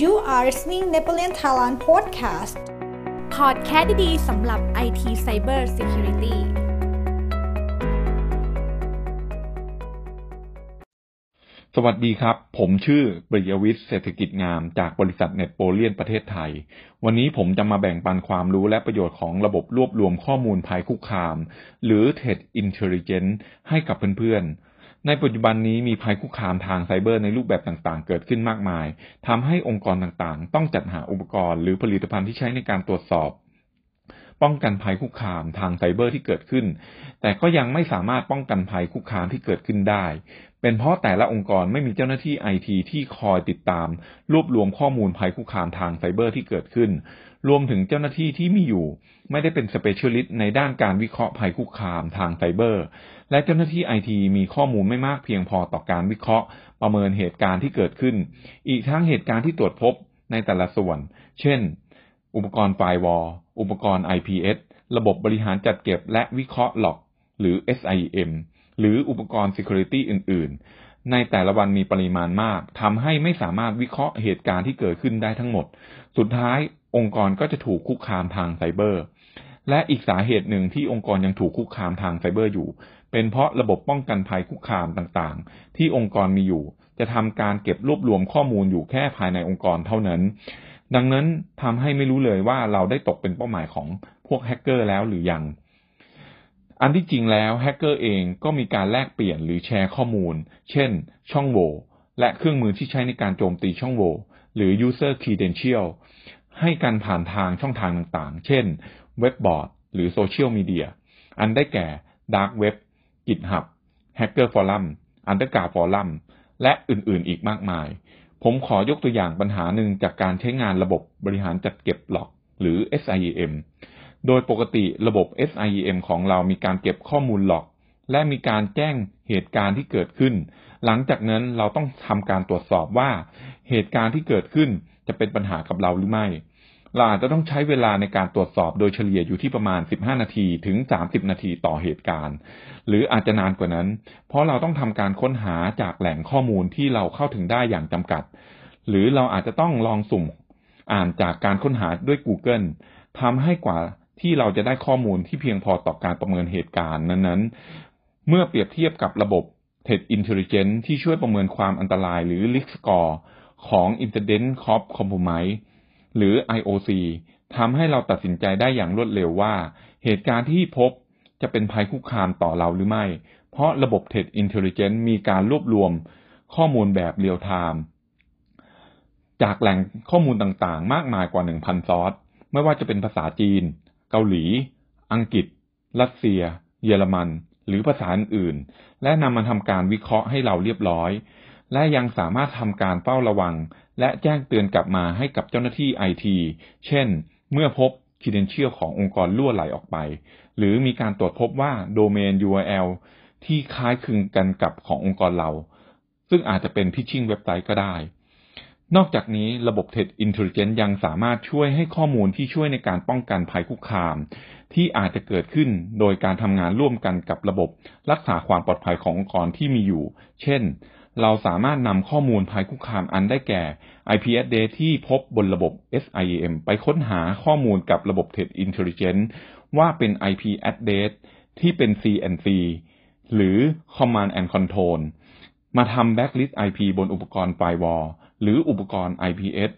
You are listening Nepolian Thailand podcast พอดแคสต์ดีๆสำหรับ IT Cyber Security สวัสดีครับ ผมชื่อปริยวิทย์เศรษฐกิจงามจากบริษัทเน็ตโปเลียนประเทศไทย วันนี้ผมจะมาแบ่งปันความรู้และประโยชน์ของระบบรวบรวมข้อมูลภัยคุกคาม หรือ Threat Intelligence ให้กับเพื่อนๆ ในปัจจุบันนี้มีภัยคุกคามทางไซเบอร์ในรูปแบบต่างๆ เกิดขึ้นมากมายทำให้องค์กรต่างๆ ต้องจัดหาอุปกรณ์หรือผลิตภัณฑ์ที่ใช้ในการตรวจสอบ ป้องกันภัยคุกคามทางไซเบอร์ที่เกิดขึ้น แต่ก็ยังไม่สามารถป้องกันภัยคุกคามที่เกิดขึ้นได้ เป็นเพราะแต่ละองค์กรไม่มีเจ้าหน้าที่ไอทีที่คอยติดตาม รวบรวมข้อมูลภัยคุกคามทางไซเบอร์ที่เกิดขึ้น รวมถึงเจ้าหน้าที่ที่มีอยู่ ไม่ได้เป็น specialist ในด้านการวิเคราะห์ภัยคุกคามทางไซเบอร์ และเจ้าหน้าที่ไอทีมีข้อมูลไม่มากเพียงพอต่อการวิเคราะห์ ประเมินเหตุการณ์ที่เกิดขึ้น อีกทั้งเหตุการณ์ที่ตรวจพบในแต่ละส่วน เช่น อุปกรณ์ไฟวอล อุปกรณ์ IPS ระบบบริหารจัดเก็บและวิเคราะห์หลอก หรือ SIM หรืออุปกรณ์ Security อื่น ๆ ในแต่ละวันมีปริมาณมากทำให้ไม่สามารถวิเคราะห์เหตุการณ์ที่เกิดขึ้นได้ทั้งหมด สุดท้ายองค์กรก็จะถูกคุกคามทางไซเบอร์ และอีกสาเหตุหนึ่งที่องค์กรยังถูกคุกคามทางไซเบอร์อยู่ เป็นเพราะระบบป้องกันภัยคุกคามต่างๆ ที่องค์กรมีอยู่ จะทำการเก็บรวบรวมข้อมูลอยู่แค่ภายในองค์กรเท่านั้น ดังนั้นทำให้ไม่รู้เลยว่าเราได้ตกเป็นเป้าหมายของพวกแฮกเกอร์แล้วหรือยัง อันที่จริงแล้วแฮกเกอร์เองก็มีการแลกเปลี่ยนหรือแชร์ข้อมูล เช่น ช่องโหว่และเครื่องมือที่ใช้ในการโจมตีช่องโหว่หรือ user credential ให้กันผ่านทางช่องทางต่างๆ เช่น เว็บบอร์ดหรือโซเชียลมีเดีย อันได้แก่ Dark Web GitHub Hacker Forum Underground Forum และอื่นๆ อีกมากมาย ผมขอยกตัวอย่างปัญหาหนึ่งจากการใช้งานระบบบริหารจัดเก็บหลอกหรือ SIEM โดยปกติระบบ SIEM ของเรามีการเก็บข้อมูลหลอก และมีการแจ้งเหตุการณ์ที่เกิดขึ้น หลังจากนั้นเราต้องทำการตรวจสอบว่า เหตุการณ์ที่เกิดขึ้นจะเป็นปัญหากับเราหรือไม่ เราอาจจะต้องใช้เวลาในการตรวจสอบโดยเฉลี่ยอยู่ที่ประมาณ 15 นาทีถึง 30 นาทีต่อเหตุการณ์ หรืออาจจะนานกว่านั้น เพราะเราต้องทำการค้นหาจากแหล่งข้อมูลที่เราเข้าถึงได้อย่างจำกัด หรือเราอาจจะต้องลองสุ่มอ่านจากการค้นหาด้วย Google ทำให้กว่าที่เราจะได้ข้อมูลที่เพียงพอต่อการประเมินเหตุการณ์นั้นๆ เมื่อเปรียบเทียบกับระบบ Threat Intelligence ที่ช่วยประเมินความอันตรายหรือ Risk Score ของ Indicators of Compromise หรือ IOC ทำให้เราตัดสินใจได้อย่างรวดเร็วว่า เหตุการณ์ที่พบจะเป็นภัยคุกคามต่อเราหรือไม่ เพราะระบบ Threat Intelligence มีการรวบรวมข้อมูลแบบ real-time จากแหล่งข้อมูลต่างๆ มากมายกว่า 1,000 ซอส ไม่ว่าจะเป็นภาษาจีน เกาหลี อังกฤษ รัสเซีย เยอรมัน หรือภาษาอื่นๆและนำมาทำการวิเคราะห์ให้เราเรียบร้อย และยังสามารถทำการเฝ้าระวัง และแจ้งเตือนกลับมาให้กับเจ้าหน้าที่ไอทีเช่น เมื่อพบ credential ขององค์กรล่วไหลออกไป หรือมีการตรวจพบว่าโดเมน URL ที่คล้ายคลึงกันกับขององค์กรเรา ซึ่งอาจจะเป็นพิชชิ่งเว็บไซต์ก็ได้ นอกจากนี้ระบบ Threat Intelligence ยังสามารถช่วยให้ข้อมูลที่ช่วยในการป้องกันภัยคุกคาม ที่อาจจะเกิดขึ้นโดยการทำงานร่วมกันกับระบบ รักษาความปลอดภัยขององค์กรที่มีอยู่ เช่น เราสามารถนำข้อมูลภัยคุกคามอันได้แก่ IP address ที่พบบนระบบ SIEM ไปค้นหาข้อมูลกับระบบ Threat Intelligence ว่าเป็น IP address ที่เป็น CNC หรือ Command and Control มาทำ Backlist IP บนอุปกรณ์ Firewall หรืออุปกรณ์ IPS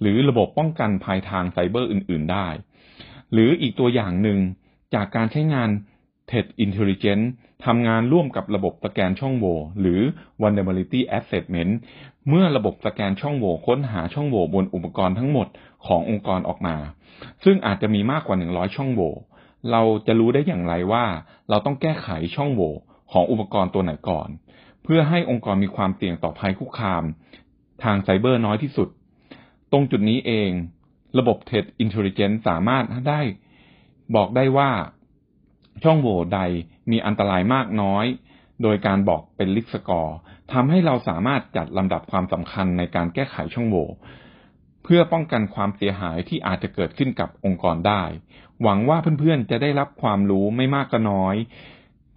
หรือระบบป้องกันภัยทางไซเบอร์อื่น ๆ ได้ หรืออีกตัวอย่างหนึ่งจากการใช้งาน Threat Intelligence ทำงานร่วมกับระบบสแกนช่องโหว่หรือ Vulnerability Assessment เมื่อระบบสแกนช่องโหว่ค้นหาช่องโหว่บนอุปกรณ์ทั้งหมดขององค์กรออกมา ซึ่งอาจจะมีมากกว่า 100 ช่องโหว่เราจะรู้ได้อย่างไรว่า เราต้องแก้ไขช่องโหว่ของอุปกรณ์ตัวไหนก่อน เพื่อให้องค์กรมีความเสี่ยงต่อภัยคุกคาม ทางไซเบอร์น้อยที่สุด ตรงจุดนี้เอง ระบบ Threat Intelligence สามารถได้บอกได้ว่า ช่องโหว่ใดมีอันตรายมากน้อย โดยการบอกเป็นลิกสกอร์ทำให้เราสามารถจัดลำดับความสำคัญในการแก้ไขช่องโหว่เพื่อป้องกันความเสียหายที่อาจจะเกิดขึ้นกับองค์กรได้ หวังว่าเพื่อนๆจะได้รับความรู้ไม่มากก็น้อย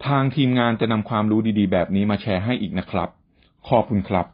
ทางทีมงานจะนำความรู้ดีๆ แบบนี้มาแชร์ให้อีกนะครับ ขอบคุณครับ